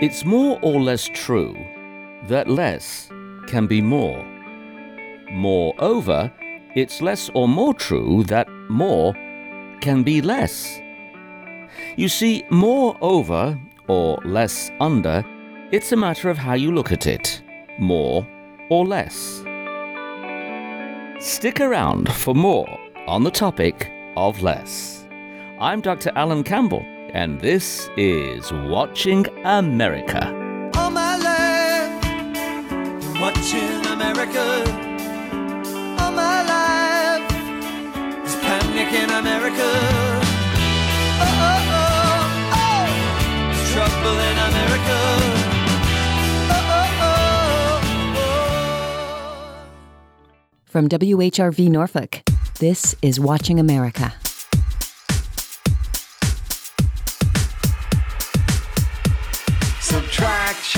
It's more or less true that less can be more. Moreover, it's less or more true that more can be less. You see, more over or less under, it's a matter of how you look at it more or less. Stick around for more on the topic of less. I'm Dr. Alan Campbell, and this is Watching America. All my life, watching America. All my life, is panic in America. Oh, oh, oh, oh, there's trouble in America. Oh, oh, oh. oh. From WHRV Norfolk, this is Watching America.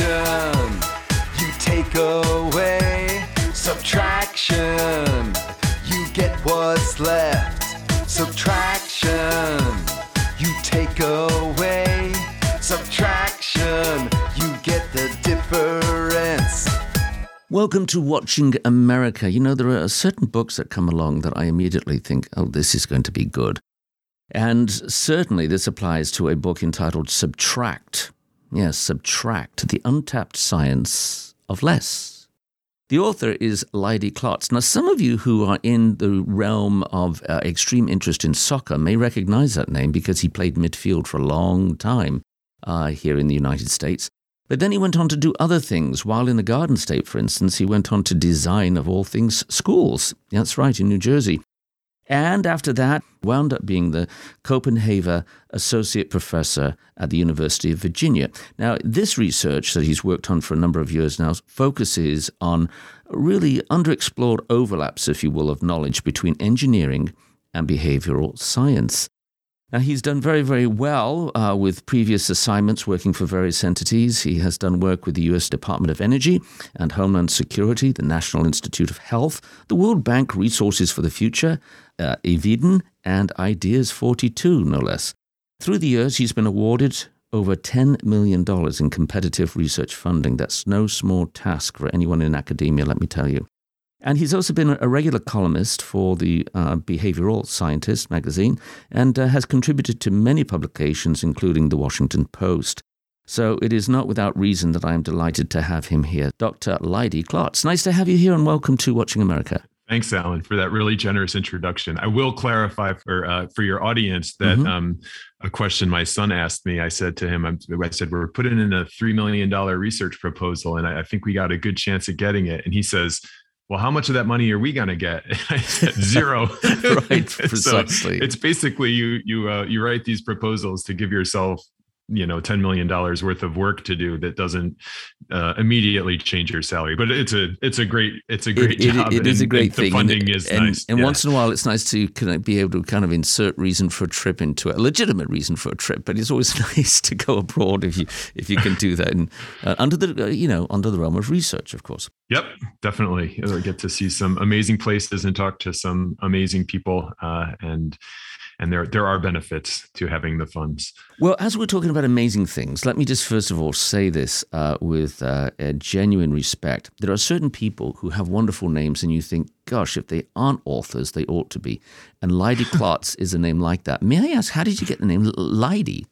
Subtraction, you take away. Subtraction, you get what's left. Subtraction, you take away. Subtraction, you get the difference. Welcome to Watching America. You know, there are certain books that come along that I immediately think, oh, this is going to be good. And certainly this applies to a book entitled Subtract. Yes, Subtract, the untapped science of less. The author is Leidy Klotz. Now, some of you who are in the realm of uh, extreme interest in soccer may recognize that name because he played midfield for a long time uh, here in the United States. But then he went on to do other things. While in the Garden State, for instance, he went on to design, of all things, schools. That's right, in New Jersey. And after that, wound up being the Copenhaver Associate Professor at the University of Virginia. Now, this research that he's worked on for a number of years now focuses on really underexplored overlaps, if you will, of knowledge between engineering and behavioral science. Now, he's done very, very well uh, with previous assignments working for various entities. He has done work with the U.S. Department of Energy and Homeland Security, the National Institute of Health, the World Bank Resources for the Future, uh, Eviden, and Ideas 42, no less. Through the years, he's been awarded over $10 million in competitive research funding. That's no small task for anyone in academia, let me tell you. And he's also been a regular columnist for the uh, Behavioral Scientist magazine and uh, has contributed to many publications, including the Washington Post. So it is not without reason that I am delighted to have him here. Dr. Leidy Klotz, nice to have you here and welcome to Watching America. Thanks, Alan, for that really generous introduction. I will clarify for uh, for your audience that Mhm. um, a question my son asked me. I said to him, I'm, I said we're putting in a three million dollar research proposal, and I, I think we got a good chance of getting it. And he says, "Well, how much of that money are we going to get?" And I said, Zero. Right, So it's basically you you uh, you write these proposals to give yourself you know 10 million dollars worth of work to do that doesn't uh, immediately change your salary but it's a it's a great it's a great It- it- job it is a and- great thing. the funding and, is and, nice And Yeah. once in a while, it's nice to kind of be able to kind of insert reason for a trip into it, a legitimate reason for a trip. But it's always nice to go abroad if you if you can do that, and uh, under the uh, you know under the realm of research, of course. Yep, definitely. You'll get to see some amazing places and talk to some amazing people, uh, and and there there are benefits to having the funds. Well, as we're talking about amazing things, let me just first of all say this uh, with uh, a genuine respect. There are certain people who have wonderful names, and you think, gosh, if they aren't authors, they ought to be. And Leidy Klotz is a name like that. May I ask, how did you get the name L- Leidy?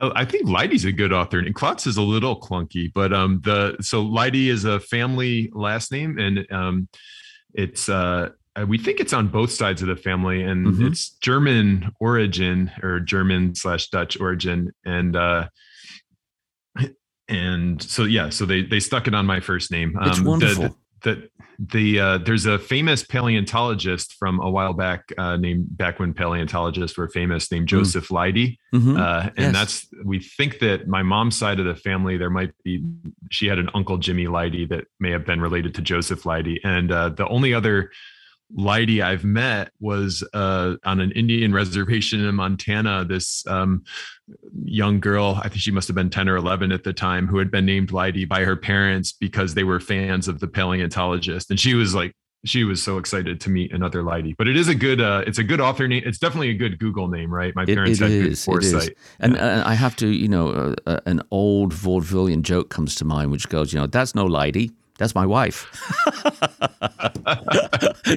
Oh, I think Leidy's a good author, and Klotz is a little clunky, but um, the so Leidy is a family last name, and um, it's uh, we think it's on both sides of the family, and Mhm. it's German origin or German slash Dutch origin, and uh, and so yeah, so they they stuck it on my first name. It's the- wonderful. the the uh, there's a famous paleontologist from a while back uh, named back when paleontologists were famous named Joseph Leidy, Mhm. uh, and Yes. that's we think that my mom's side of the family there might be she had an uncle Jimmy Leidy that may have been related to Joseph Leidy, and uh, the only other Leidy I've met was uh, on an Indian reservation in Montana. This um, young girl, I think she must have been 10 or 11 at the time, who had been named Leidy by her parents because they were fans of the paleontologist. And she was like she was so excited to meet another lady. But it is a good, uh, it's a good author name. It's definitely a good Google name, right? My parents it, it had is, good foresight. It is. And uh, I have to, you know, uh, uh, an old vaudevillian joke comes to mind, which goes, you know, that's no lady. That's my wife.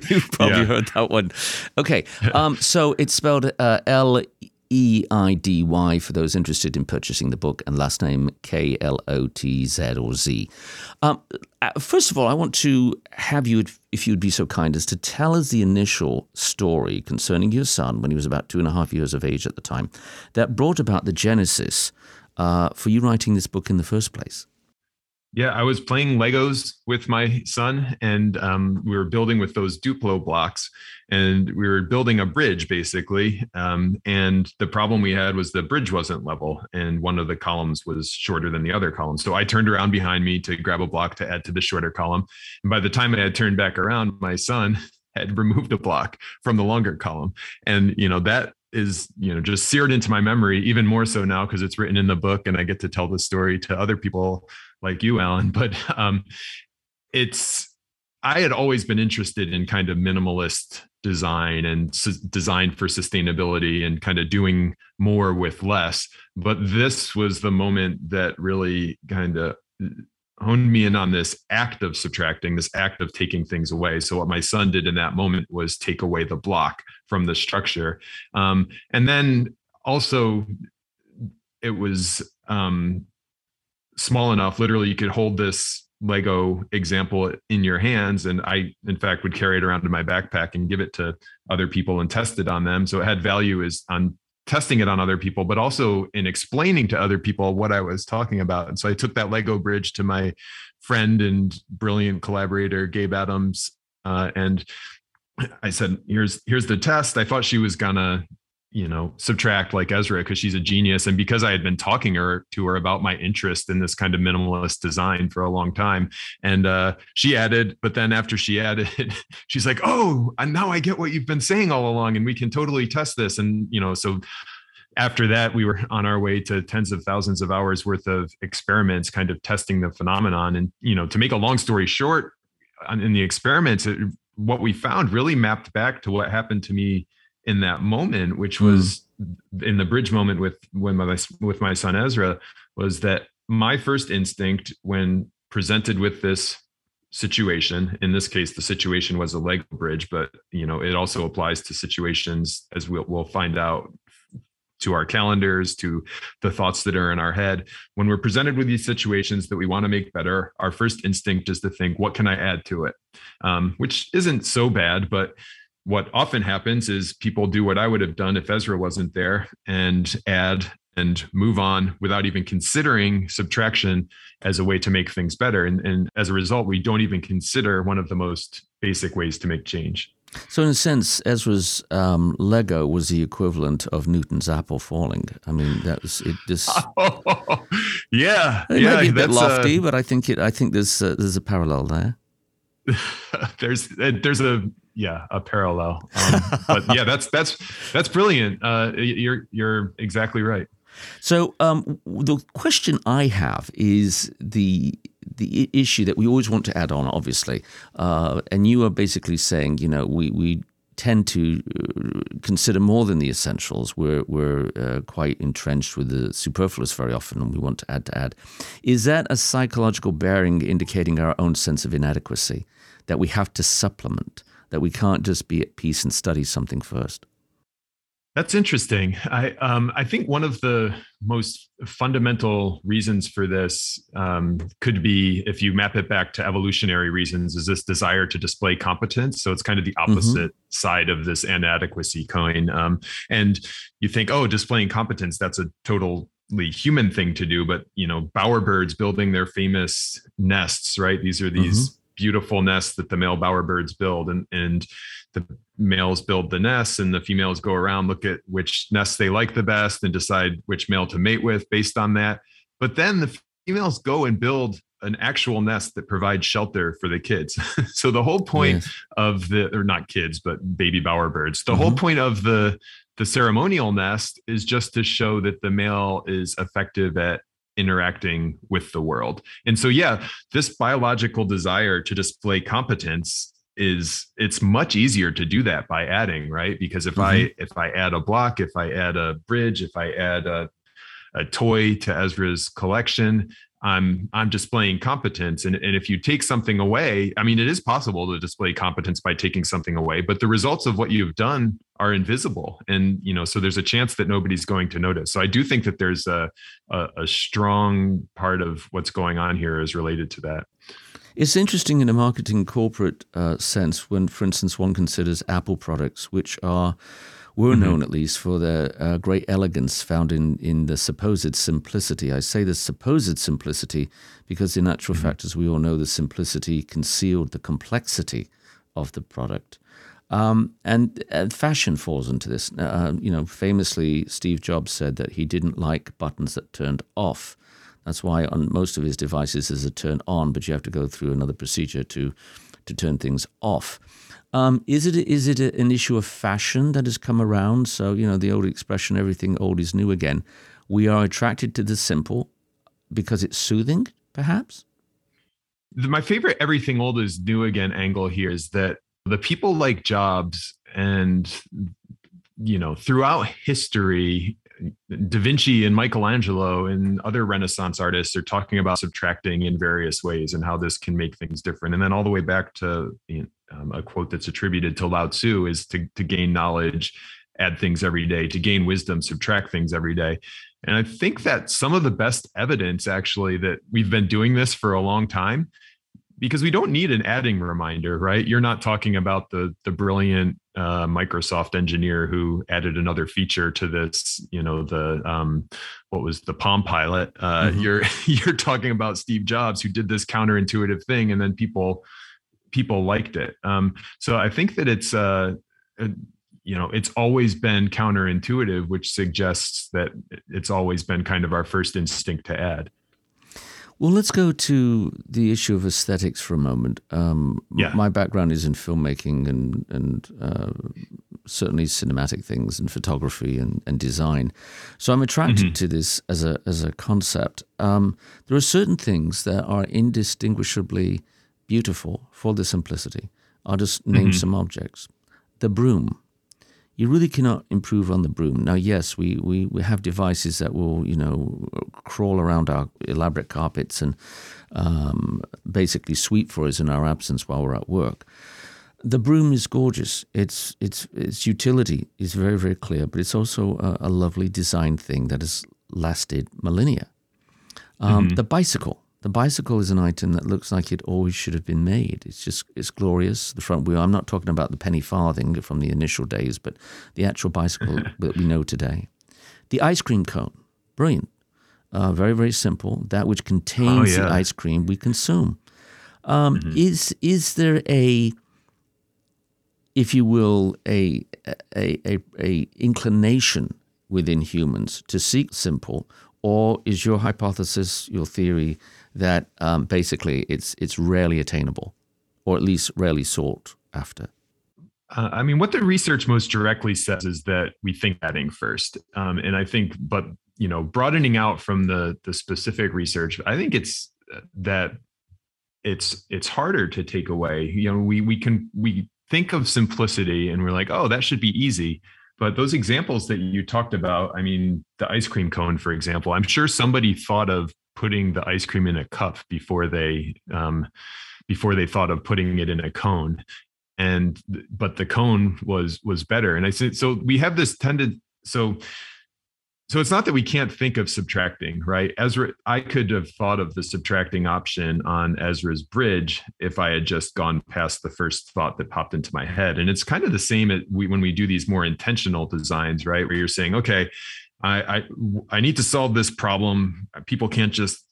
You've probably Yeah. heard that one. Okay. Um, so it's spelled uh, L E I D Y for those interested in purchasing the book, and last name K L O T Z or Z. Um, uh, first of all, I want to have you, if you'd be so kind, as to tell us the initial story concerning your son when he was about two and a half years of age at the time that brought about the genesis uh, for you writing this book in the first place. Yeah, I was playing Legos with my son, and um, we were building with those Duplo blocks, and we were building a bridge basically. Um, and the problem we had was the bridge wasn't level, and one of the columns was shorter than the other column. So I turned around behind me to grab a block to add to the shorter column, and by the time I had turned back around, my son had removed a block from the longer column, and you know that is you know just seared into my memory even more so now because it's written in the book and i get to tell the story to other people like you alan but um it's i had always been interested in kind of minimalist design and s- design for sustainability and kind of doing more with less but this was the moment that really kind of honed me in on this act of subtracting, this act of taking things away. So what my son did in that moment was take away the block from the structure, um, and then also it was um, small enough. Literally, you could hold this Lego example in your hands, and I, in fact, would carry it around in my backpack and give it to other people and test it on them. So it had value is on testing it on other people, but also in explaining to other people what I was talking about. And so I took that Lego bridge to my friend and brilliant collaborator, Gabe Adams, uh, and I said, "Here's here's the test." I thought she was gonna, you know, subtract like Ezra because she's a genius, and because I had been talking her to her about my interest in this kind of minimalist design for a long time, and uh, she added. But then after she added, she's like, "Oh, and now I get what you've been saying all along, and we can totally test this." And you know, so after that, we were on our way to tens of thousands of hours worth of experiments, kind of testing the phenomenon. And you know, to make a long story short, in the experiments, it, what we found really mapped back to what happened to me in that moment, which was in the bridge moment with when my with my son Ezra, was that my first instinct when presented with this situation in this case the situation was a lego bridge but you know it also applies to situations as we'll, we'll find out to our calendars to the thoughts that are in our head. When we're presented with these situations that we want to make better our first instinct is to think what can i add to it? Um, which isn't so bad but what often happens is people do what i would have done if ezra wasn't there and add and move on without even considering subtraction as a way to make things better and, and as a result we don't even consider one of the most basic ways to make change So, in a sense, Ezra's um, Lego was the equivalent of Newton's apple falling. I mean, that was it. This yeah it yeah might be a bit uh, lofty, but I think it. I think there's uh, there's a parallel there. there's there's a yeah a parallel um, but yeah that's that's that's brilliant uh you're you're exactly right So um, the question I have is the the issue that we always want to add on, obviously, uh, and you are basically saying, you know, we we tend to uh, consider more than the essentials. We're we're uh, quite entrenched with the superfluous very often, and we want to add to add. Is that a psychological bearing indicating our own sense of inadequacy that we have to supplement? That we can't just be at peace and study something first. That's interesting. I um, I think one of the most fundamental reasons for this um, could be if you map it back to evolutionary reasons, is this desire to display competence. So it's kind of the opposite side of this inadequacy coin. Um, and you think, oh, displaying competence, that's a total human thing to do but you know bowerbirds building their famous nests right these are these beautiful nests that the male bowerbirds build and and the males build the nests and the females go around look at which nests they like the best and decide which male to mate with based on that but then the females go and build an actual nest that provides shelter for the kids so the whole point Yes. of the or not kids but baby bowerbirds the whole Mhm. point of the the ceremonial nest is just to show that the male is effective at interacting with the world and so yeah this biological desire to display competence is it's much easier to do that by adding right because if mm-hmm. i if i add a block if i add a bridge if i add a, a toy to ezra's collection i'm i'm displaying competence. And, and if you take something away i mean it is possible to display competence by taking something away but the results of what you've done are invisible. And you know so there's a chance that nobody's going to notice. So i do think that there's a a, a strong part of what's going on here is related to that. It's interesting in a marketing corporate uh, sense when, for instance, one considers Apple products, which are were mm-hmm. known at least for their uh, great elegance found in, in the supposed simplicity. I say the supposed simplicity because, in actual mm-hmm. fact, as we all know, the simplicity concealed the complexity of the product. Um, and, and, fashion falls into this. Uh, you know, famously, Steve Jobs said that he didn't like buttons that turned off. That's why on most of his devices is a turn on, but you have to go through another procedure to to turn things off. Um, is it is it an issue of fashion that has come around? So you know the old expression, "Everything old is new again." We are attracted to the simple because it's soothing, perhaps. My favorite "everything old is new again" angle here is that the people like Jobs and you know throughout history Da Vinci and Michelangelo and other Renaissance artists are talking about subtracting in various ways and how this can make things different. And then all the way back to you know, um, a quote that's attributed to Lao Tzu is to, to gain knowledge, add things every day, to gain wisdom, subtract things every day. And I think that some of the best evidence actually that we've been doing this for a long time because we don't need an adding reminder, right? You're not talking about the the brilliant uh, Microsoft engineer who added another feature to this, you know, the um, what was the Palm Pilot. Uh, mm-hmm. You're you're talking about Steve Jobs who did this counterintuitive thing, and then people people liked it. Um, so I think that it's uh, you know it's always been counterintuitive, which suggests that it's always been kind of our first instinct to add. Well, let's go to the issue of aesthetics for a moment. Um, yeah. My background is in filmmaking and and uh, certainly cinematic things and photography and, and design, so I'm attracted mm-hmm. to this as a as a concept. Um, there are certain things that are indistinguishably beautiful for the simplicity. I'll just name mm-hmm. some objects: the broom you really cannot improve on the broom. Now, yes, we, we, we have devices that will, you know, crawl around our elaborate carpets and um, basically sweep for us in our absence while we're at work. The broom is gorgeous. Its its its utility is very very clear, but it's also a, a lovely design thing that has lasted millennia. Um, mm-hmm. The bicycle the bicycle is an item that looks like it always should have been made. It's just it's glorious. The front wheel. I'm not talking about the penny farthing from the initial days, but the actual bicycle that we know today. The ice cream cone, brilliant. Uh, very very simple. That which contains oh, yeah. the ice cream we consume. Um, mm-hmm. Is is there a if you will, a, a, a, a inclination within humans to seek simple, or is your hypothesis, your theory, that um, basically it's it's rarely attainable, or at least rarely sought after. Uh, I mean, what the research most directly says is that we think adding first, um, and I think, but you know, broadening out from the the specific research, I think it's uh, that it's it's harder to take away. You know, we we can we think of simplicity and we're like, oh, that should be easy. But those examples that you talked about, I mean, the ice cream cone, for example, I'm sure somebody thought of putting the ice cream in a cup before they um, before they thought of putting it in a cone. And but the cone was was better. And i said so we have this tended so so it's not that we can't think of subtracting right? Ezra i could have thought of the subtracting option on ezra's bridge if i had just gone past the first thought that popped into my head. And it's kind of the same we, when we do these more intentional designs right? Where you're saying okay I, I I need to solve this problem. People can't just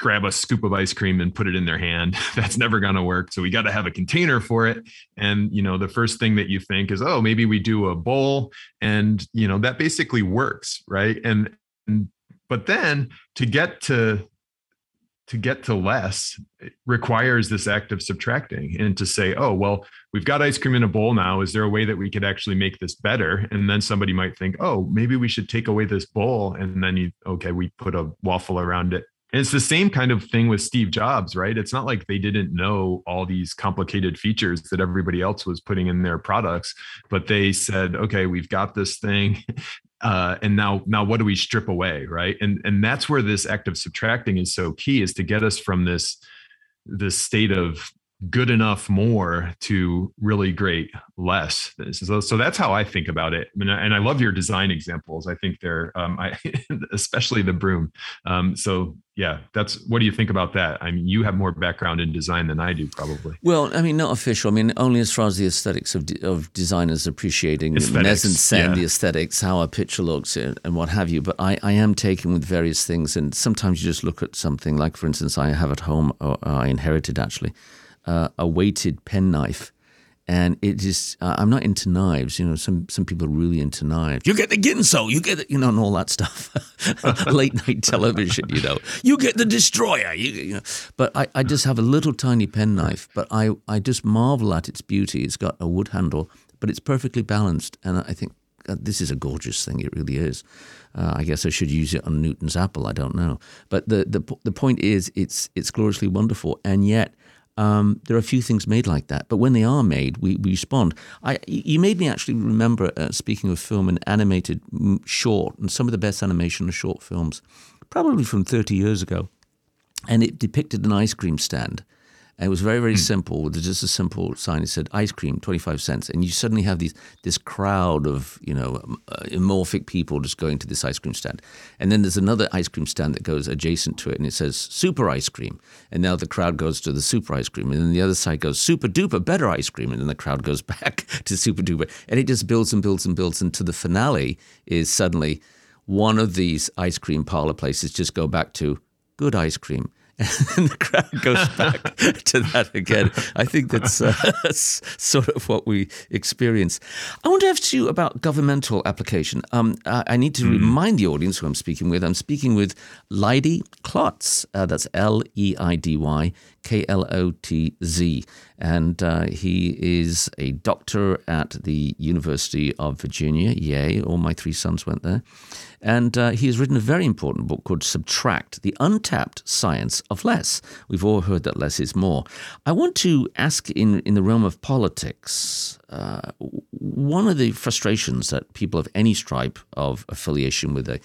grab a scoop of ice cream and put it in their hand. That's never going to work. So we got to have a container for it. And you know, the first thing that you think is, oh, maybe we do a bowl, and you know that basically works, right? And, and but then to get to to get to less requires this act of subtracting and to say, oh, well, we've got ice cream in a bowl now. Is there a way that we could actually make this better? And then somebody might think, oh, maybe we should take away this bowl. And then you, okay, we put a waffle around it And it's the same kind of thing with Steve Jobs, right? It's not like they didn't know all these complicated features that everybody else was putting in their products, but they said, okay, we've got this thing. Uh, and now now what do we strip away right and and that's where this act of subtracting is so key is to get us from this this state of good enough more to really great less. So, so that's how i think about it. And I, and I love your design examples. I think they're um, I, especially the broom. Um, so yeah that's what do you think about that? I mean you have more background in design than i do probably. Well i mean not official. I mean only as far as the aesthetics of, de- of designers appreciating aesthetics, mise yeah. the aesthetics how a picture looks and, and what have you. But I, I am taken with various things and sometimes you just look at something like for instance i have at home or i inherited actually uh, a weighted penknife. And it is, uh, I'm not into knives. You know, some, some people are really into knives. You get the Ginsu, you get, it, you know, and all that stuff. Late night television, you know. You get the destroyer. You, you know. But I, I just have a little tiny penknife, but I, I just marvel at its beauty. It's got a wood handle, but it's perfectly balanced. And I think God, this is a gorgeous thing. It really is. Uh, I guess I should use it on Newton's apple. I don't know. But the, the, the point is, it's, it's gloriously wonderful. And yet, um, there are a few things made like that, but when they are made, we, we respond. I, you made me actually remember, uh, speaking of film, and animated short, and some of the best animation of short films, probably from 30 years ago. And it depicted an ice cream stand. And it was very, very mm. simple. With just a simple sign. It said ice cream, 25 cents. And you suddenly have these this crowd of, you know, um, uh, amorphic people just going to this ice cream stand. And then there's another ice cream stand that goes adjacent to it and it says super ice cream. And now the crowd goes to the super ice cream. And then the other side goes super duper better ice cream. And then the crowd goes back to super duper. And it just builds and builds and builds. And to the finale is suddenly one of these ice cream parlor places just go back to good ice cream and the crowd goes back to that again. I think that's, uh, that's, sort of what we experience. I want to ask you about governmental application. Um, I, I, need to mm. remind the audience who I'm speaking with. I'm speaking with Leidy Klotz. Uh, that's L E I D Y K L O T Z. And uh, he is a doctor at the University of Virginia. Yay, all my three sons went there. And uh, he has written a very important book called Subtract The Untapped Science of Less. We've all heard that less is more. I want to ask in, in the realm of politics, uh, one of the frustrations that people of any stripe of affiliation with a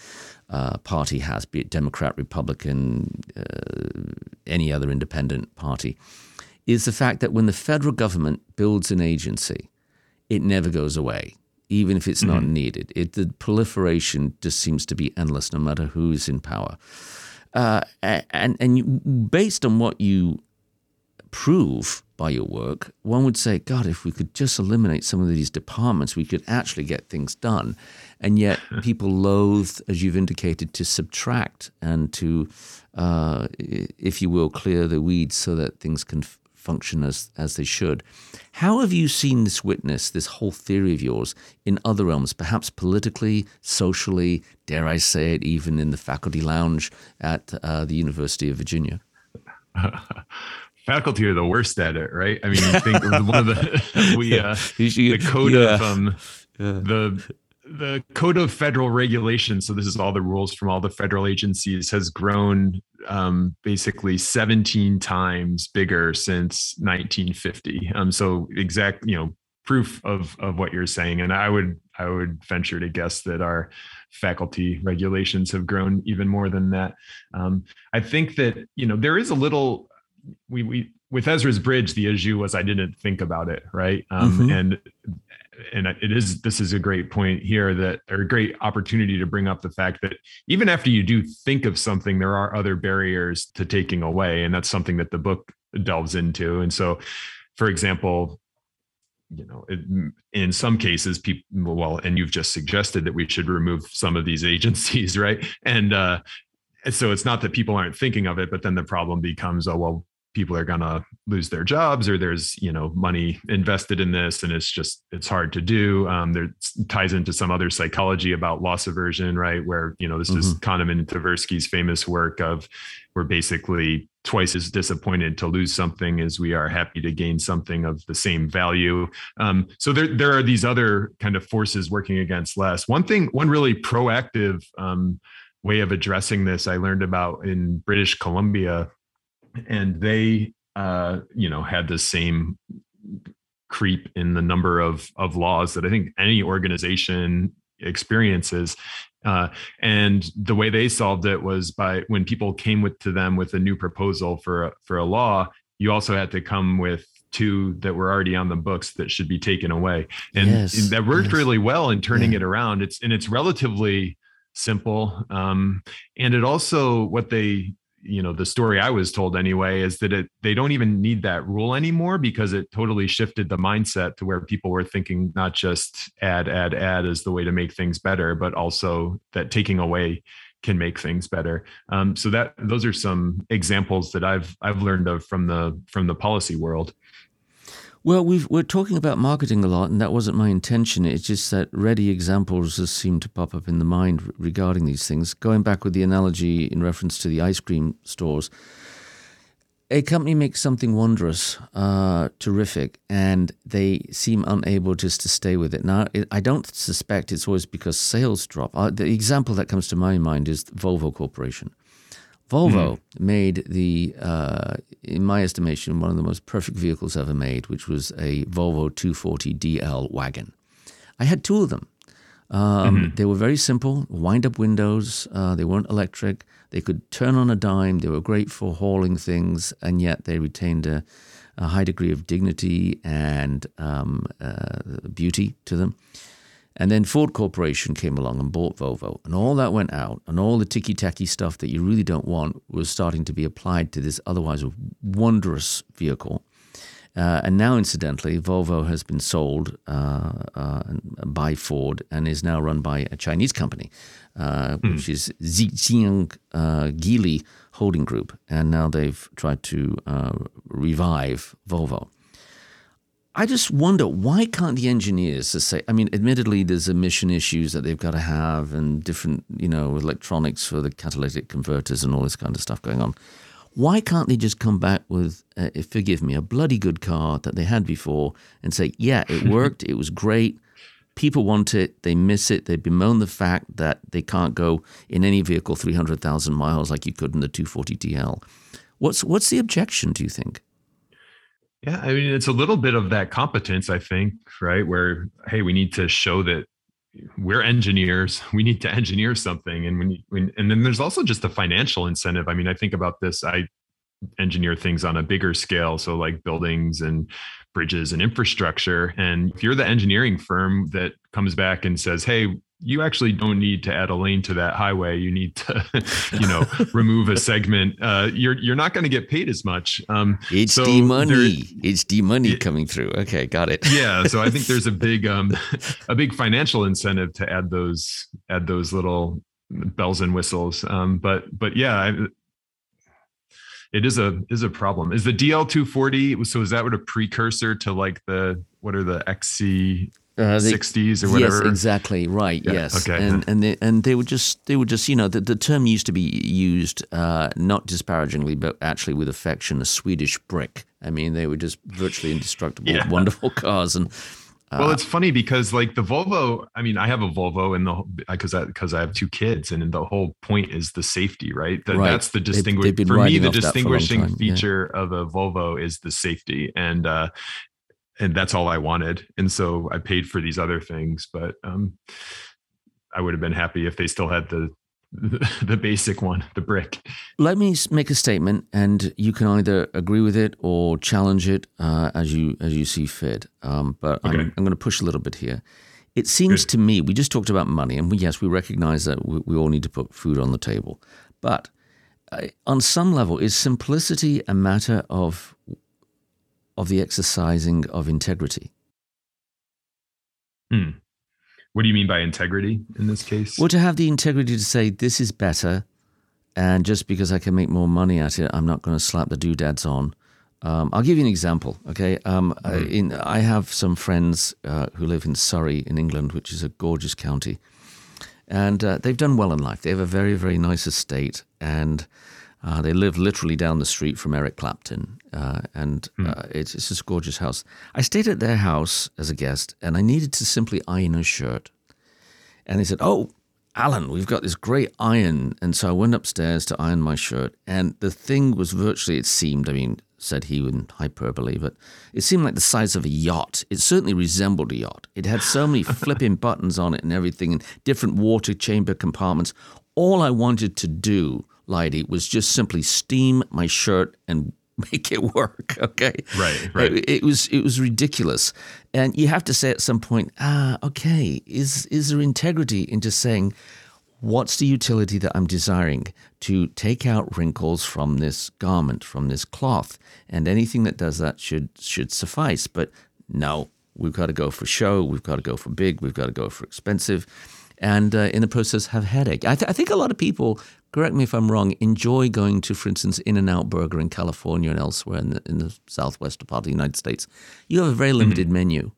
uh, party has, be it Democrat, Republican, uh, any other independent party, is the fact that when the federal government builds an agency, it never goes away even if it's mm-hmm. not needed. It, the proliferation just seems to be endless, no matter who's in power. Uh, and and you, based on what you prove by your work, one would say, God, if we could just eliminate some of these departments, we could actually get things done. And yet, people loathe, as you've indicated, to subtract and to, uh, if you will, clear the weeds so that things can function as, as they should. How have you seen this witness, this whole theory of yours, in other realms, perhaps politically, socially, dare I say it, even in the faculty lounge at uh, the University of Virginia? faculty are the worst at it, right? I mean, I think one of the we uh, the code yeah. of um, yeah. the the code of federal regulations so this is all the rules from all the federal agencies has grown um, basically 17 times bigger since 1950 um, so exact you know proof of of what you're saying and i would i would venture to guess that our faculty regulations have grown even more than that um, i think that you know there is a little we we with Ezra's Bridge, the issue was I didn't think about it, right? Um, mm-hmm. And and it is this is a great point here that or a great opportunity to bring up the fact that even after you do think of something there are other barriers to taking away and that's something that the book delves into. And so for example you know it, in some cases people well and you've just suggested that we should remove some of these agencies right? And uh so it's not that people aren't thinking of it but then the problem becomes oh well people are going to lose their jobs or there's you know money invested in this and it's just it's hard to do. Um, there ties into some other psychology about loss aversion right? Where you know this mm-hmm. is kahneman and tversky's famous work of we're basically twice as disappointed to lose something as we are happy to gain something of the same value. Um, so there, there are these other kind of forces working against less. One thing one really proactive um, way of addressing this I learned about in British Columbia, and they, uh, you know, had the same creep in the number of of laws that I think any organization experiences. Uh, and the way they solved it was by when people came with to them with a new proposal for a, for a law, you also had to come with two that were already on the books that should be taken away, and Yes, that worked yes. really well in turning Yeah. it around. It's and it's relatively simple, um, and it also what they you know the story i was told anyway is that it they don't even need that rule anymore because it totally shifted the mindset to where people were thinking not just add add add is the way to make things better but also that taking away can make things better. Um, so that those are some examples that i've i've learned of from the from the policy world Well, we've, we're talking about marketing a lot, and that wasn't my intention. It's just that ready examples just seem to pop up in the mind regarding these things. Going back with the analogy in reference to the ice cream stores, a company makes something wondrous, uh, terrific, and they seem unable just to stay with it. Now, I don't suspect it's always because sales drop. Uh, the example that comes to my mind is Volvo Corporation. Volvo made the, uh, in my estimation, one of the most perfect vehicles ever made, which was a Volvo 240 DL wagon. I had two of them. Um, They were very simple, wind up windows. Uh, they weren't electric. They could turn on a dime. They were great for hauling things, and yet they retained a, a high degree of dignity and um, uh, beauty to them. And then Ford Corporation came along and bought Volvo, and all that went out, and all the ticky tacky stuff that you really don't want was starting to be applied to this otherwise wondrous vehicle. Uh, and now, incidentally, Volvo has been sold uh, uh, by Ford and is now run by a Chinese company, uh, which is Zhejiang uh, Geely Holding Group. And now they've tried to uh, revive Volvo. I just wonder why can't the engineers just say? I mean, admittedly, there's emission issues that they've got to have, and different, you know, electronics for the catalytic converters and all this kind of stuff going on. Why can't they just come back with, uh, forgive me, a bloody good car that they had before and say, yeah, it worked, it was great, people want it, they miss it, they bemoan the fact that they can't go in any vehicle 300,000 miles like you could in the 240 DL. What's what's the objection? Do you think? Yeah, I mean, it's a little bit of that competence, I think, right? Where, hey, we need to show that we're engineers. We need to engineer something, and when, when and then there's also just a financial incentive. I mean, I think about this. I engineer things on a bigger scale, so like buildings and bridges and infrastructure. And if you're the engineering firm that comes back and says, "Hey," you actually don't need to add a lane to that highway. You need to, you know, remove a segment. Uh, you're you're not going to get paid as much. Um, It's so there- money. it's the money Yeah. coming through. Okay, got it. yeah so i think there's a big um a big financial incentive to add those add those little bells and whistles um but but yeah I, it is a is a problem is the dl240 so is that what a precursor to like the what are the xc Uh, they- 60s or whatever Yes, exactly. Right. Yeah, yes. okay. And and they, and they were just they were just you know the, the term used to be used uh, not disparagingly but actually with affection a Swedish brick. I mean they were just virtually indestructible, Yeah. wonderful cars and well it's funny because like the volvo i mean i have a volvo and the because i because i have two kids and the whole point is the safety right That- Right. that's the They've- distinguish they've been for me the off that for a long distinguishing time, yeah. feature of a volvo is the safety and uh and that's all i wanted and so i paid for these other things but um i would have been happy if they still had the the basic one the brick Let me make a statement, and you can either agree with it or challenge it uh, as you as you see fit. Um, but I'm, I'm going to push a little bit here. It seems Good. to me we just talked about money, and we, yes, we recognize that we, we all need to put food on the table. But uh, on some level, is simplicity a matter of of the exercising of integrity? Hmm. what do you mean by integrity in this case Well, to have the integrity to say this is better, and just because I can make more money at it, I'm not going to slap the doodads on. Um, I'll give you an example. Okay, um, I, in, I have some friends uh, who live in Surrey in England, which is a gorgeous county, and uh, they've done well in life. They have a very, very nice estate, and uh, they live literally down the street from Eric Clapton, uh, and uh, it's, it's a gorgeous house. I stayed at their house as a guest, and I needed to simply iron a shirt. And they said, "Oh, Alan, we've got this great iron. And so I went upstairs to iron my shirt. And the thing was virtually, it seemed, I mean, said he in hyperbole, but it seemed like the size of a yacht. It certainly resembled a yacht. It had so many flipping buttons on it and everything, and different water chamber compartments. All I wanted to do, Leidy, was just simply steam my shirt and make it work. Okay, right, right. It, it, was it was ridiculous, and you have to say at some point, ah, okay, is is there integrity in just saying? What's the utility that I'm desiring to take out wrinkles from this garment, from this cloth? And anything that does that should should suffice. But no, we've got to go for show, we've got to go for big, we've got to go for expensive, and uh, in the process have headache. I, th- I think a lot of people correct me if I'm wrong, enjoy going to, for instance, In and Out Burger in California and elsewhere in the, in the southwest part of the United States, you have a very limited mm-hmm. menu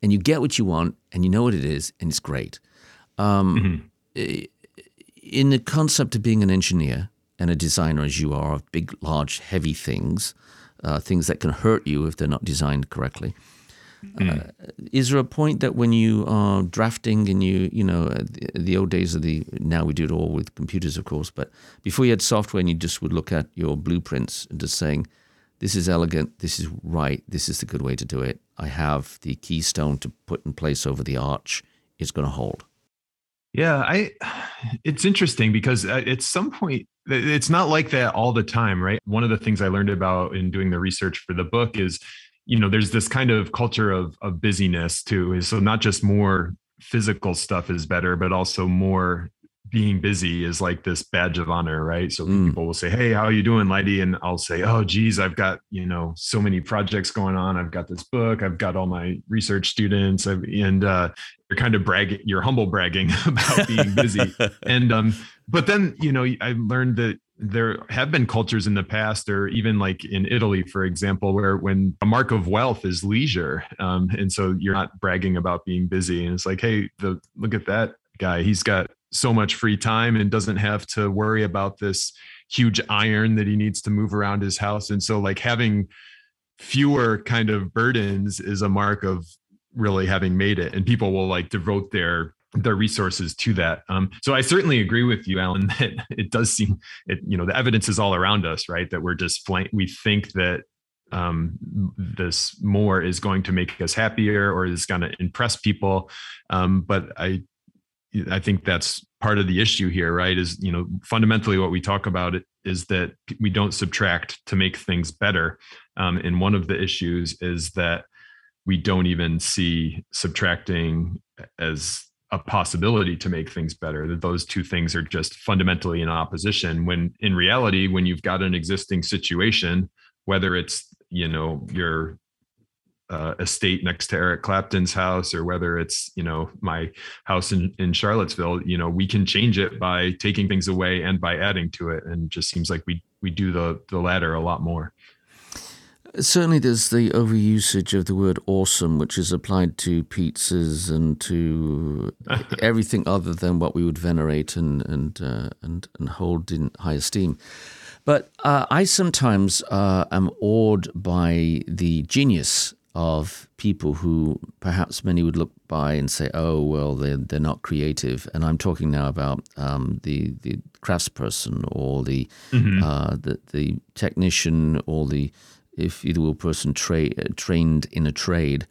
and you get what you want and you know what it is and it's great. Um, mm-hmm. In the concept of being an engineer and a designer, as you are, of big, large, heavy things, uh, things that can hurt you if they're not designed correctly. Mm. Uh, is there a point that when you are drafting and you, you know, uh, the, the, old days of the, now we do it all with computers, of course, but before you had software and you just would look at your blueprints and just saying, this is elegant, this is right, this is the good way to do it. I have the keystone to put in place over the arch, it's going to hold. Yeah, I it's interesting because uh, at some point it's not like that all the time, right? One of the things I learned about in doing the research for the book is you know there's this kind of culture of of busyness too so not just more physical stuff is better but also more being busy is like this badge of honor right? So mm. people will say hey how are you doing Leidy and i'll say oh geez i've got you know so many projects going on. I've got this book. I've got all my research students. And uh, you're kind of bragging you're humble bragging about being busy. And um but then you know i learned that there have been cultures in the past or even like in italy for example where when a mark of wealth is leisure um, and so you're not bragging about being busy and it's like hey the look at that guy. He's got so much free time and doesn't have to worry about this huge iron that he needs to move around his house. And so like having fewer kind of burdens is a mark of really having made it and people will like devote their their resources to that. Um, so I certainly agree with you, Alan, that it does seem it, you know, the evidence is all around us, right? That we're just flank, we think that um, this more is going to make us happier or is going to impress people. Um, but I, I think that's part of the issue here, right? Is, you know, fundamentally what we talk about is that we don't subtract to make things better. Um, and one of the issues is that we don't even see subtracting as a possibility to make things better that those two things are just fundamentally in opposition when in reality when you've got an existing situation whether it's you know your uh, estate next to Eric Clapton's house or whether it's you know my house in, in Charlottesville you know we can change it by taking things away and by adding to it and it just seems like we we do the the latter a lot more Certainly, there's the overusage of the word awesome, which is applied to pizzas and to everything other than what we would venerate and, and, uh, and, and hold in high esteem. But uh, I sometimes uh, am awed by the genius of people who perhaps many would look by and say, oh, well, they're, they're not creative. And I'm talking now about um, the, the craftsperson or the, mm-hmm. uh, the, the technician or the if either will person tra- trained in a trade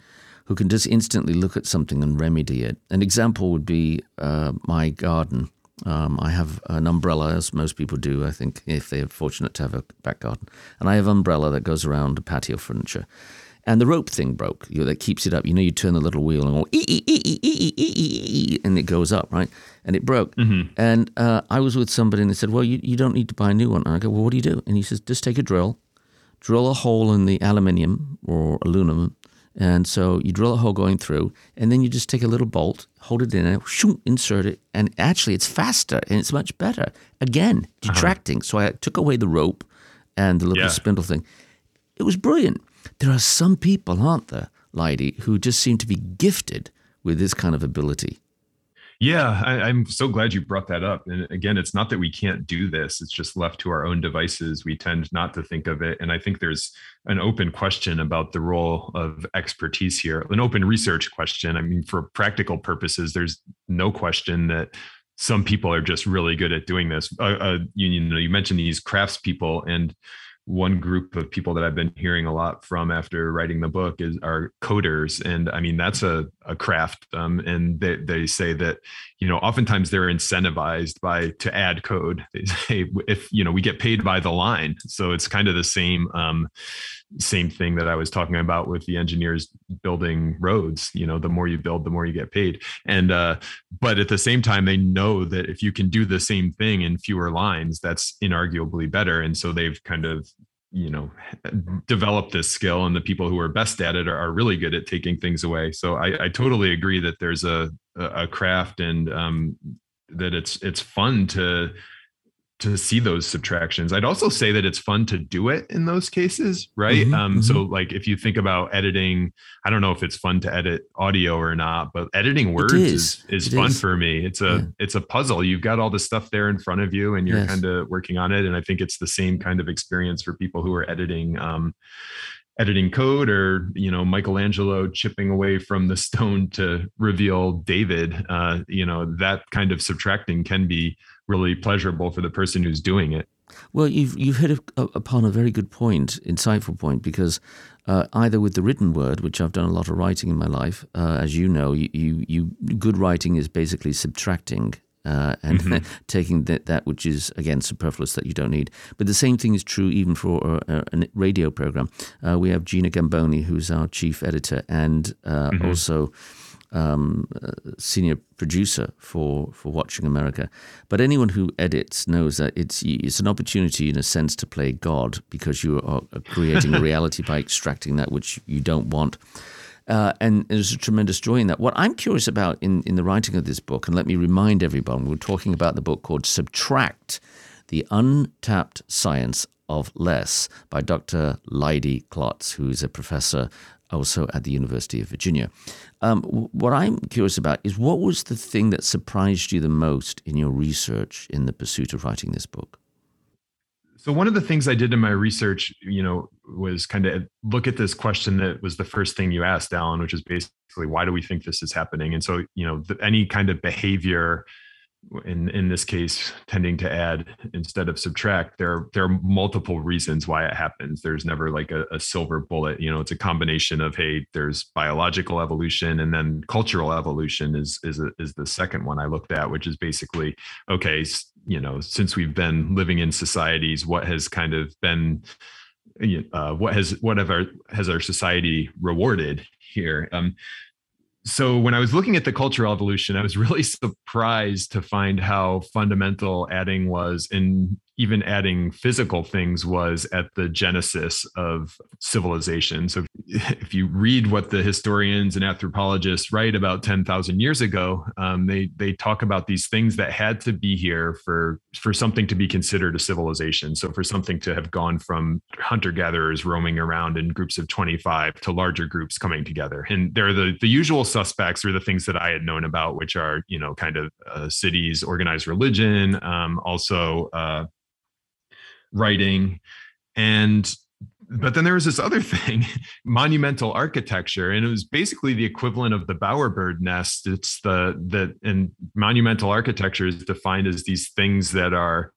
who can just instantly look at something and remedy it. An example would be uh, my garden. Um, I have an umbrella, as most people do, I think, if they're fortunate to have a back garden. And I have an umbrella that goes around the patio furniture. And the rope thing broke, you know, that keeps it up. You know, you turn the little wheel and go, ee, ee, ee, ee, ee, and it goes up, right? And it broke. Mm-hmm. And uh, I was with somebody and they said, well, you, you don't need to buy a new one. And I go, well, what do you do? And he says, just take a drill drill a hole in the aluminium or aluminum. And so you drill a hole going through, and then you just take a little bolt, hold it in, and shoom, insert it. And actually, it's faster and it's much better. Again, uh-huh. detracting. Uh-huh. So I took away the rope and the little yeah. spindle thing. It was brilliant. There are some people, aren't there, Leidy, who just seem to be gifted with this kind of ability. Yeah, I, am so glad you brought that up. And again, it's not that we can't do this, it's just left to our own devices. We tend not to think of it. And I think there's an open question about the role of expertise here, an open research question. I mean, for practical purposes, there's no question that some people are just really good at doing this. Uh, uh, you, you know, you mentioned these craftspeople, and one group of people that I've been hearing a lot from after writing the book is are coders, and I mean that's a, a craft. Um, and they they say that you know oftentimes they're incentivized by to add code. They say if you know we get paid by the line, so it's kind of the same um, same thing that I was talking about with the engineers building roads. You know, the more you build, the more you get paid. And uh, but at the same time, they know that if you can do the same thing in fewer lines, that's inarguably better. And so they've kind of you know developed this skill and the people who are best at it are, are really good at taking things away so i, I totally agree that there's a a craft and um, that it's it's fun to to see those subtractions. I'd also say that it's fun to do it in those cases, right? Mm-hmm, um, mm-hmm. So, like if you think about editing, I don't know if it's fun to edit audio or not, but editing words is is, is fun is. for me. It's a yeah. it's a puzzle. You've got all the stuff there in front of you, and you're yes. kind of working on it. And I think it's the same kind of experience for people who are editing. Um, editing code or you know michelangelo chipping away from the stone to reveal david uh, you know that kind of subtracting can be really pleasurable for the person who's doing it. Well, you've you've hit a, upon a very good point, insightful point, because uh, either with the written word, which I've done a lot of writing in my life, uh, as you know, you, you, you, good writing is basically subtracting uh, and mm-hmm. taking that, that which is again superfluous that you don't need. But the same thing is true even for a, a radio program. Uh, we have Gina Gamboni, who's our chief editor, and uh, mm-hmm. also um, uh, senior producer for, for Watching America. But anyone who edits knows that it's it's an opportunity, in a sense, to play God because you are creating a reality by extracting that which you don't want. Uh, and there's a tremendous joy in that. What I'm curious about in, in the writing of this book, and let me remind everyone, we're talking about the book called Subtract The Untapped Science of Less by Dr. Leidy Klotz, who is a professor also at the University of Virginia. Um, what I'm curious about is what was the thing that surprised you the most in your research in the pursuit of writing this book? So one of the things I did in my research, you know, was kind of look at this question that was the first thing you asked, Alan, which is basically why do we think this is happening? And so, you know, the, any kind of behavior in in this case tending to add instead of subtract there there are multiple reasons why it happens. There's never like a, a, silver bullet you know it's a combination of hey there's biological evolution and then cultural evolution is is a, is the second one i looked at which is basically okay you know since we've been living in societies what has kind of been uh, what has what have our has our society rewarded here? Um, so when I was looking at the cultural evolution, I was really surprised to find how fundamental adding was in even adding physical things was at the genesis of civilization. So if you read what the historians and anthropologists write about 10,000 years ago, um, they, they talk about these things that had to be here for, for something to be considered a civilization. So for something to have gone from hunter gatherers roaming around in groups of 25 to larger groups coming together. And they're the, the usual suspects are the things that I had known about, which are, you know, kind of uh, cities, organized religion, um, also uh, writing. And but then there was this other thing monumental architecture. And it was basically the equivalent of the bowerbird nest. It's the the and monumental architecture is defined as these things that are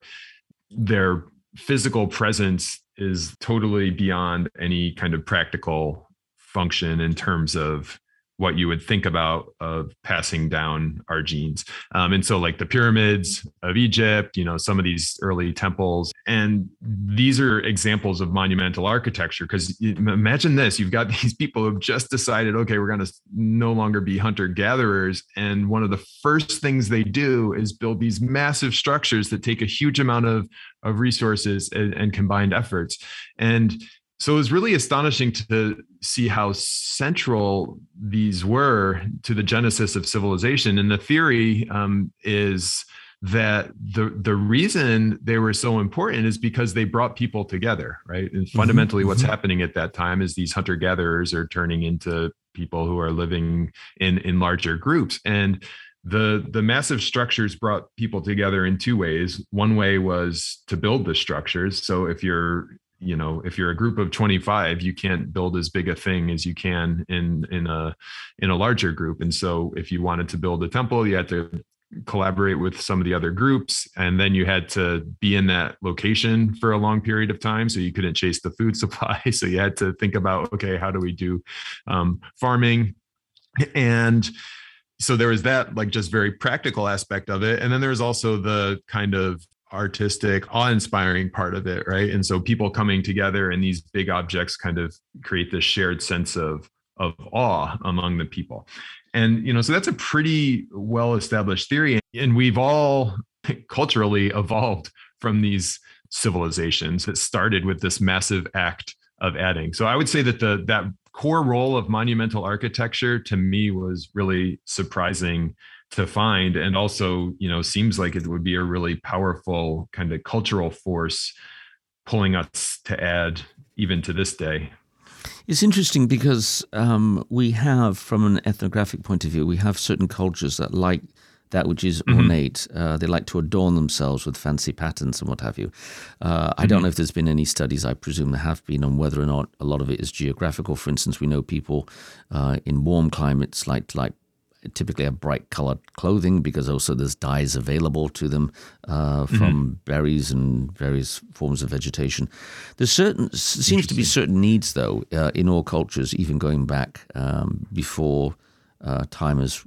their physical presence is totally beyond any kind of practical function in terms of what you would think about of passing down our genes. Um, and so, like the pyramids of Egypt, you know, some of these early temples, and these are examples of monumental architecture. Because imagine this you've got these people who have just decided, okay, we're going to no longer be hunter gatherers. And one of the first things they do is build these massive structures that take a huge amount of, of resources and, and combined efforts. And so it was really astonishing to see how central these were to the genesis of civilization. And the theory um, is that the the reason they were so important is because they brought people together, right? And mm-hmm. fundamentally, mm-hmm. what's happening at that time is these hunter gatherers are turning into people who are living in in larger groups and the the massive structures brought people together in two ways one way was to build the structures so if you're you know if you're a group of 25 you can't build as big a thing as you can in in a in a larger group. And so if you wanted to build a temple you had to collaborate with some of the other groups and then you had to be in that location for a long period of time so you couldn't chase the food supply. So you had to think about okay how do we do um, farming? And so there was that like just very practical aspect of it. And then there was also the kind of artistic awe-inspiring part of it right? And so people coming together and these big objects kind of create this shared sense of of awe among the people. And you know so that's a pretty well established theory. And we've all culturally evolved from these civilizations that started with this massive act of adding. So i would say that the that core role of monumental architecture to me was really surprising to find and also you know seems like it would be a really powerful kind of cultural force pulling us to add even to this day it's interesting because um, we have from an ethnographic point of view we have certain cultures that like that which is mm-hmm. ornate. Uh, they like to adorn themselves with fancy patterns and what have you. Uh, mm-hmm. I don't mm-hmm. know if there's been any studies, I presume there have been, on whether or not a lot of it is geographical. For instance, we know people uh, in warm climates like to like typically have bright colored clothing because also there's dyes available to them uh, from mm-hmm. berries and various forms of vegetation. There's certain seems to be certain needs though uh, in all cultures, even going back um, before uh, timers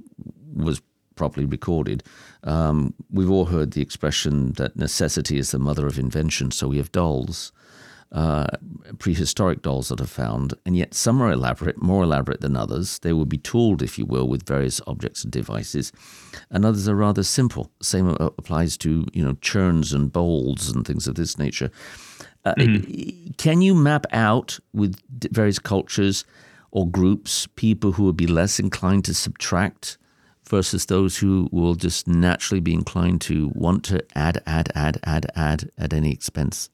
was properly recorded. Um, we've all heard the expression that necessity is the mother of invention. So we have dolls uh, prehistoric dolls that are found, and yet some are elaborate, more elaborate than others. They will be tooled, if you will, with various objects and devices, and others are rather simple. Same applies to you know churns and bowls and things of this nature. Uh, mm-hmm. Can you map out with various cultures or groups people who would be less inclined to subtract versus those who will just naturally be inclined to want to add, add, add, add, add at any expense?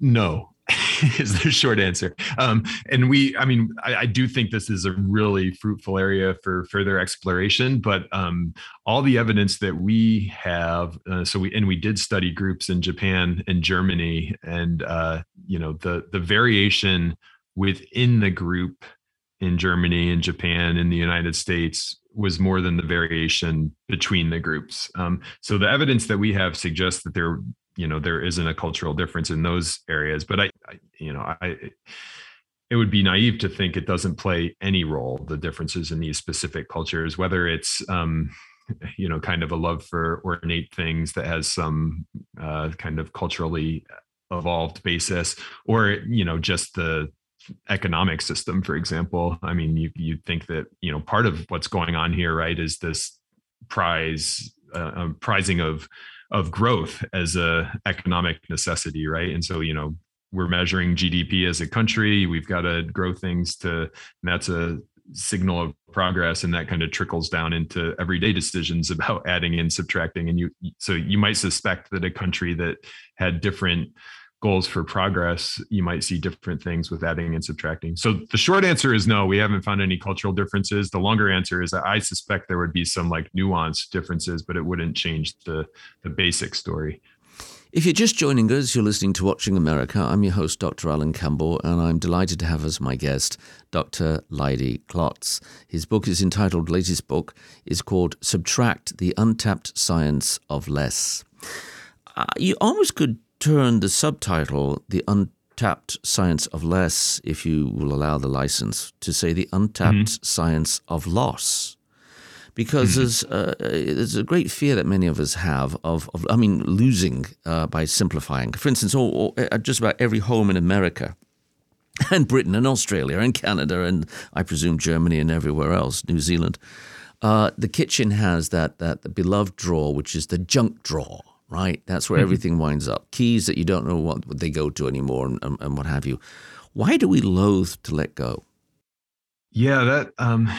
No, is the short answer. Um, and we, I mean, I, I, do think this is a really fruitful area for further exploration. But um, all the evidence that we have, uh, so we and we did study groups in Japan and Germany, and uh, you know the the variation within the group in Germany and Japan in the United States was more than the variation between the groups. Um, so the evidence that we have suggests that there you know there isn't a cultural difference in those areas but I, I, you know i it would be naive to think it doesn't play any role the differences in these specific cultures whether it's um you know kind of a love for ornate things that has some uh, kind of culturally evolved basis or you know just the economic system for example. I mean you you think that you know part of what's going on here right is this prize uh, um, prizing of of growth as a economic necessity, right? And so, you know, we're measuring GDP as a country. We've got to grow things to, that's a signal of progress, and that kind of trickles down into everyday decisions about adding and subtracting. And you, so you might suspect that a country that had different goals for progress, you might see different things with adding and subtracting. So the short answer is no, we haven't found any cultural differences. The longer answer is that I suspect there would be some like nuanced differences, but it wouldn't change the the basic story. If you're just joining us, you're listening to Watching America. I'm your host, Dr. Alan Campbell, and I'm delighted to have as my guest Dr. Leidy Klotz. His book is entitled, latest book is called Subtract the Untapped Science of Less. Uh, you almost could turn the subtitle, The Untapped Science of Less, if you will allow the license, to say The Untapped mm-hmm. Science of Loss. Because mm-hmm. there's, uh, there's a great fear that many of us have of, of I mean, losing uh, by simplifying. For instance, all, all, uh, just about every home in America and Britain and Australia and Canada and I presume Germany and everywhere else, New Zealand. Uh, the kitchen has that that beloved drawer, which is the junk drawer, right? That's where mm-hmm. everything winds up. Keys that you don't know what they go to anymore and, and, and, what have you. Why do we loathe to let go? Yeah, that um,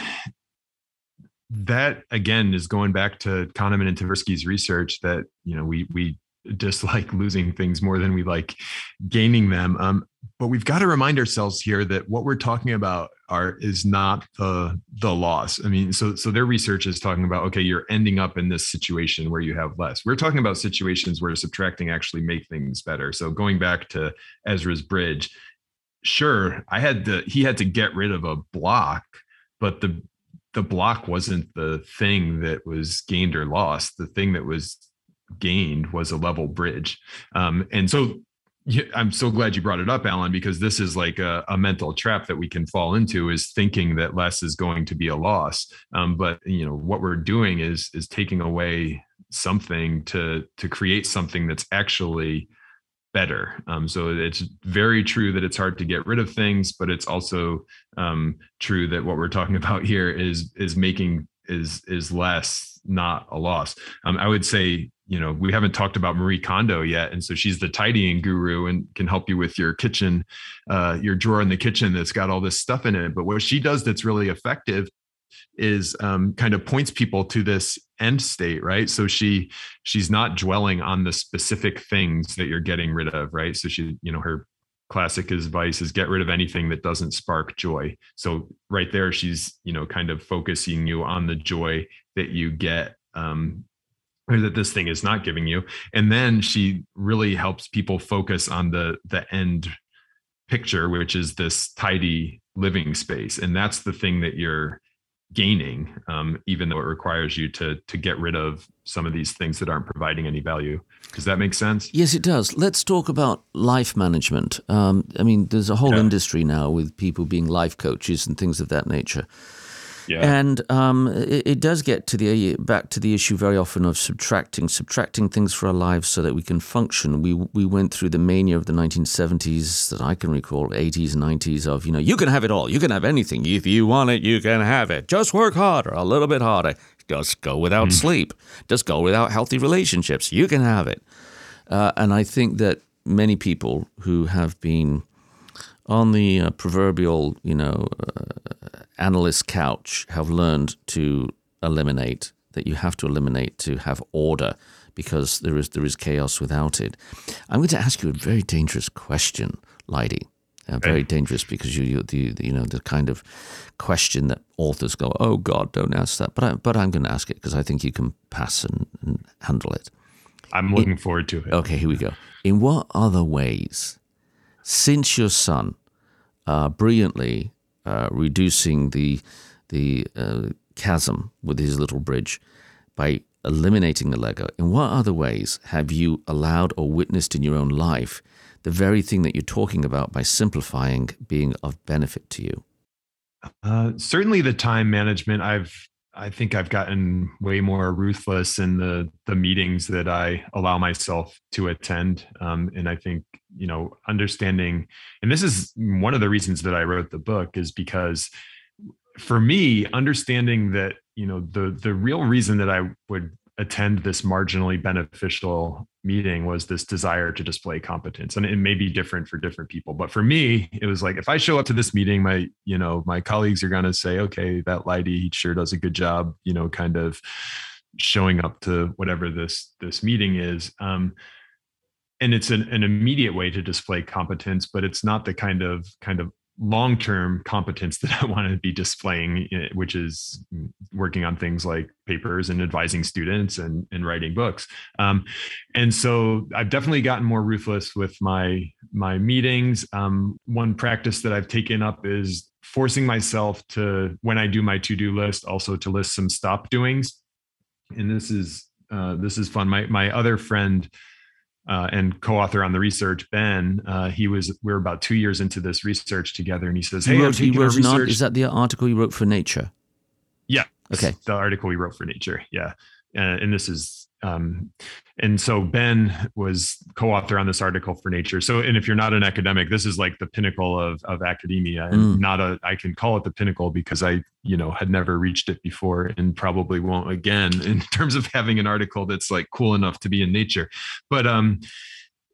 that again is going back to Kahneman and Tversky's research that you know we we dislike losing things more than we like gaining them. Um, but we've got to remind ourselves here that what we're talking about are is not the the loss. I mean, so so their research is talking about okay, you're ending up in this situation where you have less. We're talking about situations where subtracting actually make things better. So going back to Ezra's bridge, sure, I had to he had to get rid of a block, but the the block wasn't the thing that was gained or lost. The thing that was gained was a level bridge. Um, and so I'm so glad you brought it up, Alan, because this is like a, a, mental trap that we can fall into is thinking that less is going to be a loss. Um, but you know what we're doing is is taking away something to to create something that's actually better. Um, so it's very true that it's hard to get rid of things, but it's also um, true that what we're talking about here is is making is is less, not a loss. Um, I would say you know we haven't talked about marie kondo yet and so she's the tidying guru and can help you with your kitchen uh, your drawer in the kitchen that's got all this stuff in it. But what she does that's really effective is um, kind of points people to this end state right? So she she's not dwelling on the specific things that you're getting rid of right? So she you know her classic advice is get rid of anything that doesn't spark joy. So right there she's you know kind of focusing you on the joy that you get um, or that this thing is not giving you. And then she really helps people focus on the the end picture which is this tidy living space. And that's the thing that you're gaining um, even though it requires you to to get rid of some of these things that aren't providing any value. Does that make sense? Yes it does. Let's talk about life management. Um, i mean there's a whole yeah. industry now with people being life coaches and things of that nature yeah. And um, it, it, does get to the back to the issue very often of subtracting, subtracting things for our lives so that we can function. We we went through the mania of the 1970s that I can recall, 80s, 90s of you know you can have it all, you can have anything if you want it, you can have it. Just work harder, a little bit harder. Just go without mm. sleep. Just go without healthy relationships. You can have it. Uh, and I think that many people who have been on the uh, proverbial, you know, uh, analyst couch have learned to eliminate that you have to eliminate to have order because there is there is chaos without it. I'm going to ask you a very dangerous question, Leidy. Uh, very dangerous because you you the you know the kind of question that authors go, oh God, don't ask that. But I, but I'm going to ask it because I think you can pass and, and handle it. I'm looking In, forward to it. Okay, here we go. In what other ways since your son uh, brilliantly uh, reducing the the uh, chasm with his little bridge by eliminating the Lego, in what other ways have you allowed or witnessed in your own life the very thing that you're talking about by simplifying being of benefit to you? Uh, certainly, the time management. I've I think I've gotten way more ruthless in the the meetings that I allow myself to attend, um, and I think you know understanding, and this is one of the reasons that I wrote the book is because for me understanding that you know the the real reason that I would attend this marginally beneficial meeting was this desire to display competence. And it may be different for different people but for me it was like if i show up to this meeting my you know my colleagues are going to say okay that Leidy he sure does a good job you know kind of showing up to whatever this this meeting is. Um, and it's an, an immediate way to display competence but it's not the kind of kind of long-term competence that I want to be displaying, eh, which is working on things like papers and advising students and, and writing books. Um, and so I've definitely gotten more ruthless with my my meetings. Um, one practice that I've taken up is forcing myself to, when I do my to-do list, also to list some stop doings. And this is uh, this is fun. My my other friend uh, and co-author on the research, Ben, uh, he was we are about two years into this research together, and he says, "Hey, he wrote, he wrote research." is that the article you wrote for Nature? Yeah. Okay. The article we wrote for Nature. Yeah, uh, and this is um, and so Ben was co-author on this article for Nature. So, and if you're not an academic, this is like the pinnacle of of academia, and mm. not a. I can call it the pinnacle because I, you know, had never reached it before, and probably won't again in terms of having an article that's like cool enough to be in Nature. But um,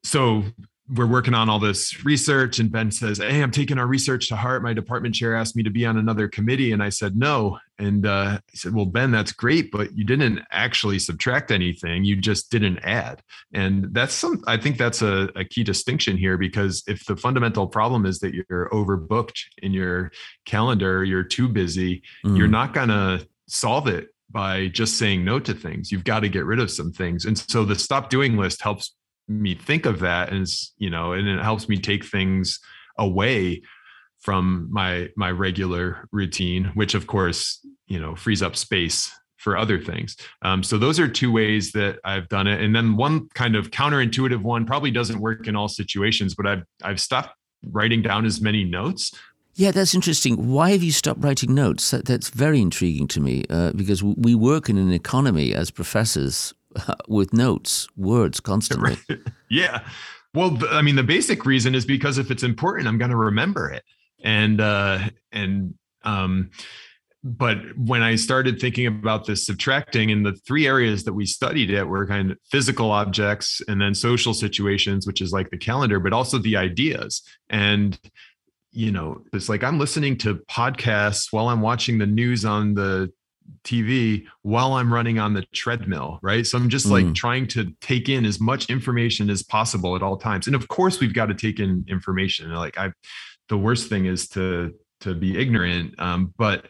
so we're working on all this research and ben says hey i'm taking our research to heart. My department chair asked me to be on another committee and i said no. And uh, he said well ben that's great but you didn't actually subtract anything. You just didn't add. And that's some i think that's a, a key distinction here because if the fundamental problem is that you're overbooked in your calendar you're too busy mm. you're not going to solve it by just saying no to things. You've got to get rid of some things. And so the stop doing list helps me think of that as you know and it helps me take things away from my my regular routine which of course you know frees up space for other things. Um, so those are two ways that I've done it. And then one kind of counterintuitive one probably doesn't work in all situations, but I've I've stopped writing down as many notes. Yeah, that's interesting. Why have you stopped writing notes? That, that's very intriguing to me uh, because we work in an economy as professors with notes, words constantly. yeah. Well, I mean, the basic reason is because if it's important, I'm going to remember it. And, uh, and, um, but when I started thinking about this subtracting in the three areas that we studied it were kind of physical objects and then social situations, which is like the calendar, but also the ideas. And, you know, it's like I'm listening to podcasts while I'm watching the news on the TV while I'm running on the treadmill, right? So I'm just like mm. trying to take in as much information as possible at all times. And of course, we've got to take in information. Like I, the worst thing is to to be ignorant. Um, but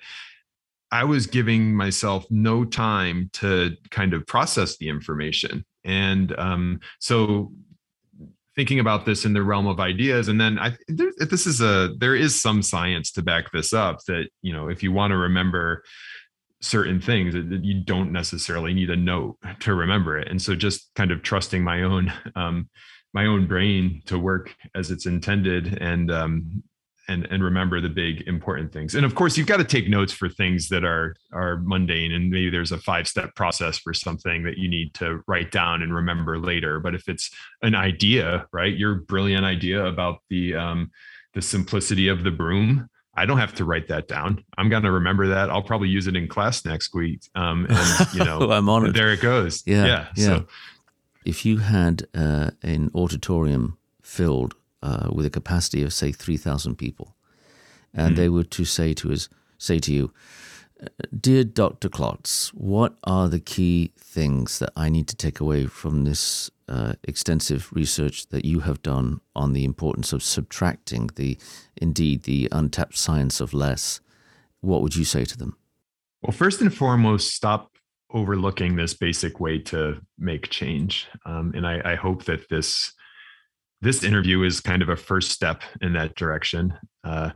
I was giving myself no time to kind of process the information. And um, so thinking about this in the realm of ideas and then i there, this is a there is some science to back this up that you know if you want to remember certain things that you don't necessarily need a note to remember it. And so just kind of trusting my own um, my own brain to work as it's intended and um, and and remember the big important things. And of course you've got to take notes for things that are are mundane and maybe there's a five step process for something that you need to write down and remember later. But if it's an idea right your brilliant idea about the um the simplicity of the broom I don't have to write that down. I'm going to remember that. I'll probably use it in class next week. Um, and you know, I'm on it. There it goes. Yeah, yeah. yeah. So, if you had uh, an auditorium filled uh, with a capacity of say three thousand people, and mm. they were to say to us, say to you, "Dear Doctor Klotz, what are the key things that I need to take away from this uh, extensive research that you have done on the importance of subtracting the, indeed, the untapped science of less?" What would you say to them? Well, first and foremost, stop overlooking this basic way to make change. Um, and I, I, hope that this this interview is kind of a first step in that direction. Uh,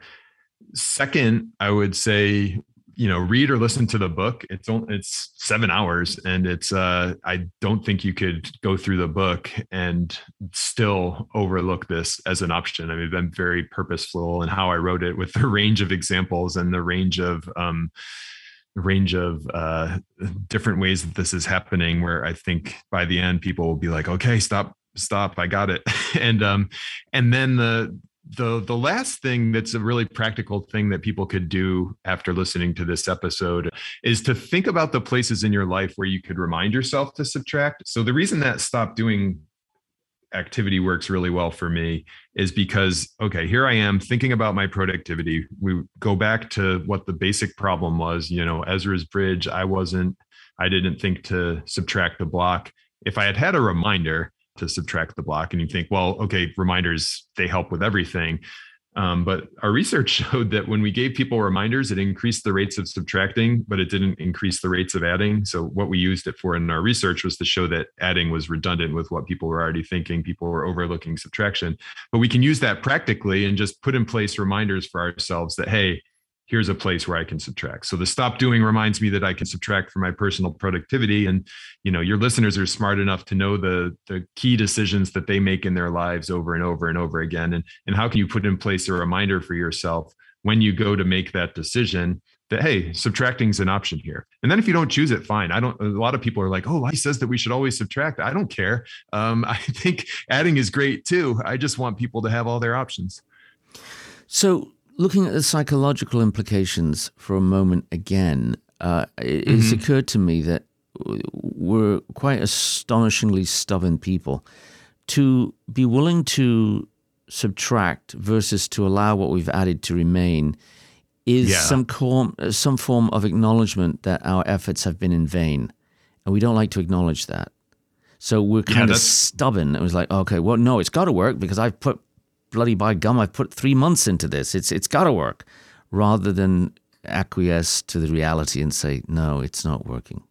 second, I would say, you know, read or listen to the book. It's only, it's seven hours, and it's uh, I don't think you could go through the book and still overlook this as an option. I mean, been very purposeful in how I wrote it with the range of examples and the range of um, range of uh, different ways that this is happening where i think by the end people will be like okay stop stop i got it and um and then the the the last thing that's a really practical thing that people could do after listening to this episode is to think about the places in your life where you could remind yourself to subtract. So the reason that stop doing activity works really well for me is because okay here i am thinking about my productivity. We go back to what the basic problem was you know ezra's bridge i wasn't i didn't think to subtract the block. If i had had a reminder to subtract the block and you think well okay reminders they help with everything. Um, but our research showed that when we gave people reminders it increased the rates of subtracting but it didn't increase the rates of adding. So what we used it for in our research was to show that adding was redundant with what people were already thinking. People were overlooking subtraction. But we can use that practically and just put in place reminders for ourselves that hey here's a place where I can subtract. So the stop doing reminds me that I can subtract for my personal productivity. And you know, your listeners are smart enough to know the the key decisions that they make in their lives over and over and over again. And and how can you put in place a reminder for yourself when you go to make that decision that hey subtracting is an option here and then if you don't choose it fine i don't a lot of people are like oh he says that we should always subtract i don't care um, i think adding is great too i just want people to have all their options so looking at the psychological implications for a moment again, uh, it, mm-hmm. it's occurred to me that we're quite astonishingly stubborn people. To be willing to subtract versus to allow what we've added to remain is yeah. some form, some form of acknowledgement that our efforts have been in vain, and we don't like to acknowledge that. So we're kind yeah, of stubborn. It was like, okay, well, no, it's got to work because I've put bloody by gum, I've put three months into this. It's it's got to work, rather than acquiesce to the reality and say, no, it's not working.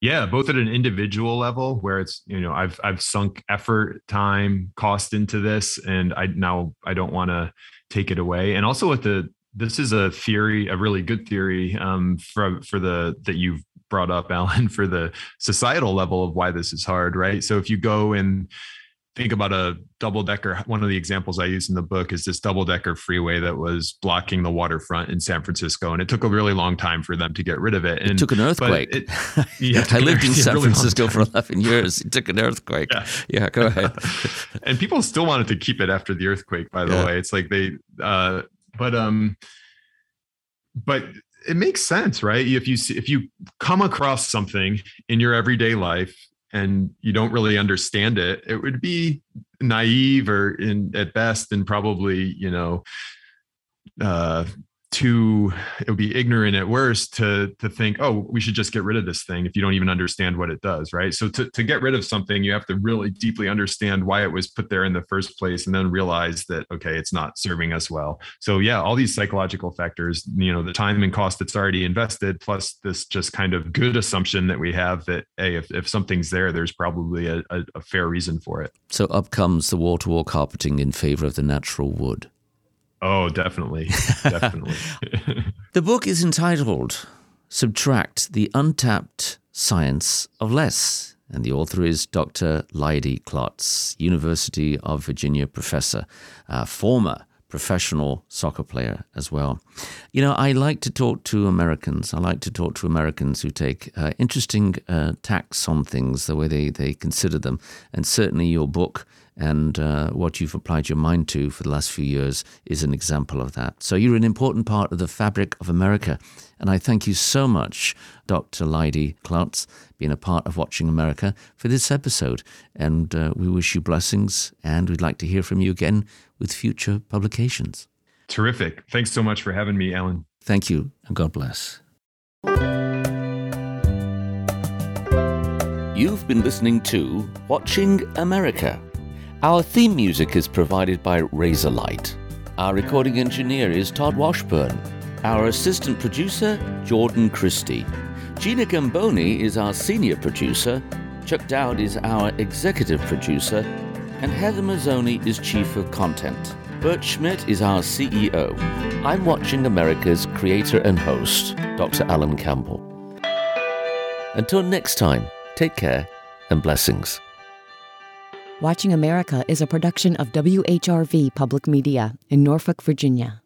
Yeah, both at an individual level where it's you know I've I've sunk effort, time, cost into this, and I now I don't want to take it away, and also with the this is a theory, a really good theory um, for for the that you've brought up, Alan, for the societal level of why this is hard, right? So if you go and think about a double decker. One of the examples I use in the book is this double decker freeway that was blocking the waterfront in San Francisco, and it took a really long time for them to get rid of it. And, it took an earthquake. It, yeah, I lived in San really Francisco for eleven years. It took an earthquake. Yeah, yeah go ahead. and people still wanted to keep it after the earthquake. By the yeah. way, it's like they, uh, but um, but it makes sense, right? If you see, if you come across something in your everyday life and you don't really understand it, it would be naive or in at best and probably, you know, uh, too it would be ignorant at worst to to think oh we should just get rid of this thing if you don't even understand what it does right? So to, to get rid of something you have to really deeply understand why it was put there in the first place and then realize that okay it's not serving us well. So yeah all these psychological factors you know the time and cost that's already invested plus this just kind of good assumption that we have that hey if, if something's there there's probably a, a, a fair reason for it. So up comes the wall-to-wall carpeting in favor of the natural wood Oh, definitely. Definitely. the book is entitled Subtract the Untapped Science of Less. And the author is Dr. Leidy Klotz, University of Virginia professor, uh, former professional soccer player as well. You know, I like to talk to Americans. I like to talk to Americans who take uh, interesting uh, tacks on things, the way they, they consider them. And certainly your book and uh, what you've applied your mind to for the last few years is an example of that. So you're an important part of the fabric of America. And I thank you so much, Dr. Leidy Klotz, being a part of Watching America for this episode. And uh, we wish you blessings, and we'd like to hear from you again with future publications. Terrific. Thanks so much for having me, Alan. Thank you, and God bless. You've been listening to Watching America our theme music is provided by Razorlight. Our recording engineer is Todd Washburn. Our assistant producer, Jordan Christie. Gina Gamboni is our senior producer. Chuck Dowd is our executive producer. And Heather Mazzoni is chief of content. Bert Schmidt is our CEO. I'm Watching America's creator and host, Dr. Alan Campbell. Until next time, take care and blessings. Watching America is a production of WHRV Public Media in Norfolk, Virginia.